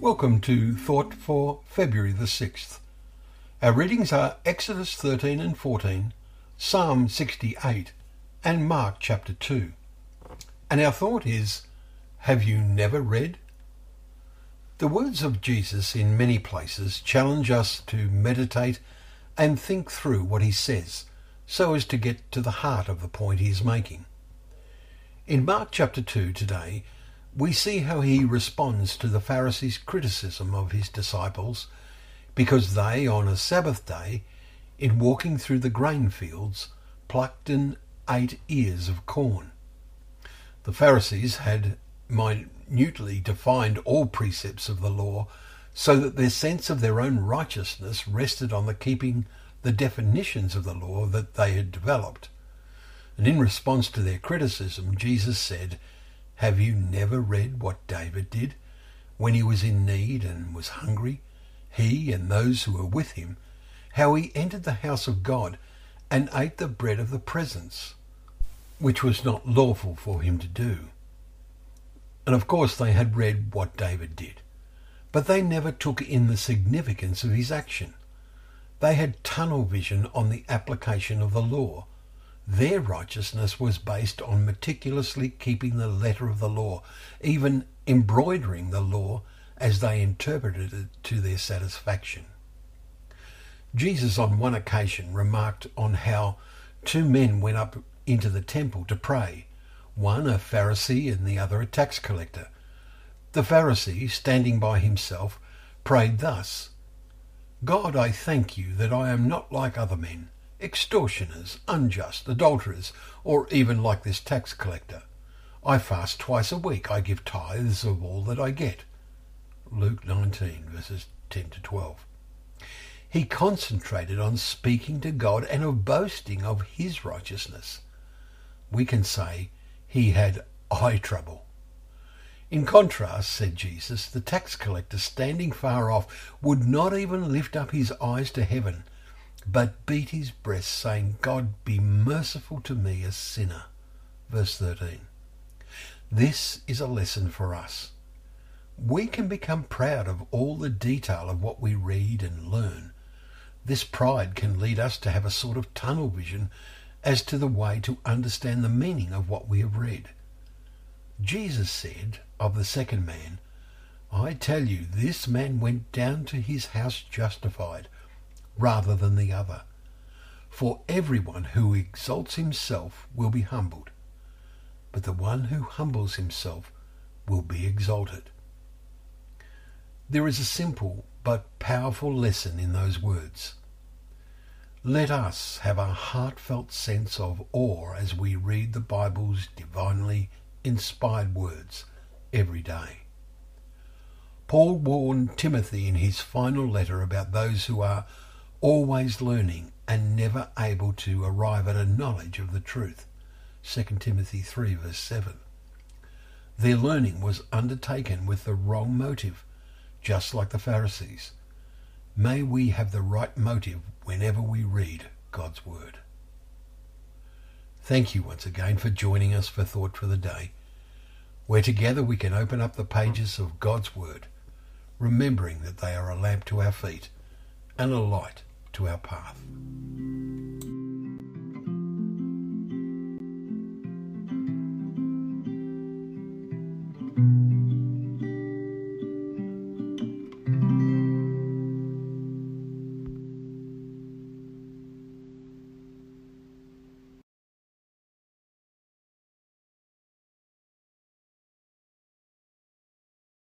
Welcome to Thought for February the 6th. Our readings are Exodus 13 and 14, Psalm 68, and Mark chapter 2. And our thought is, Have you never read? The words of Jesus in many places challenge us to meditate and think through what he says so as to get to the heart of the point he is making. In Mark chapter 2 today, we see how he responds to the Pharisees' criticism of his disciples because they, on a Sabbath day, in walking through the grain fields, plucked and ate ears of corn. The Pharisees had minutely defined all precepts of the law so that their sense of their own righteousness rested on the keeping the definitions of the law that they had developed. And in response to their criticism, Jesus said, have you never read what David did when he was in need and was hungry, he and those who were with him, how he entered the house of God and ate the bread of the presence, which was not lawful for him to do? And of course they had read what David did, but they never took in the significance of his action. They had tunnel vision on the application of the law their righteousness was based on meticulously keeping the letter of the law, even embroidering the law as they interpreted it to their satisfaction. Jesus on one occasion remarked on how two men went up into the temple to pray, one a Pharisee and the other a tax collector. The Pharisee, standing by himself, prayed thus, God, I thank you that I am not like other men extortioners, unjust, adulterers, or even like this tax collector. I fast twice a week. I give tithes of all that I get. Luke 19, verses 10 to 12. He concentrated on speaking to God and of boasting of his righteousness. We can say he had eye trouble. In contrast, said Jesus, the tax collector standing far off would not even lift up his eyes to heaven, but beat his breast, saying, God be merciful to me, a sinner. Verse 13. This is a lesson for us. We can become proud of all the detail of what we read and learn. This pride can lead us to have a sort of tunnel vision as to the way to understand the meaning of what we have read. Jesus said of the second man, I tell you, this man went down to his house justified rather than the other. For everyone who exalts himself will be humbled, but the one who humbles himself will be exalted. There is a simple but powerful lesson in those words. Let us have a heartfelt sense of awe as we read the Bible's divinely inspired words every day. Paul warned Timothy in his final letter about those who are always learning and never able to arrive at a knowledge of the truth. 2 Timothy 3 verse 7. Their learning was undertaken with the wrong motive, just like the Pharisees. May we have the right motive whenever we read God's Word. Thank you once again for joining us for Thought for the Day, where together we can open up the pages of God's Word, remembering that they are a lamp to our feet and a light to our path.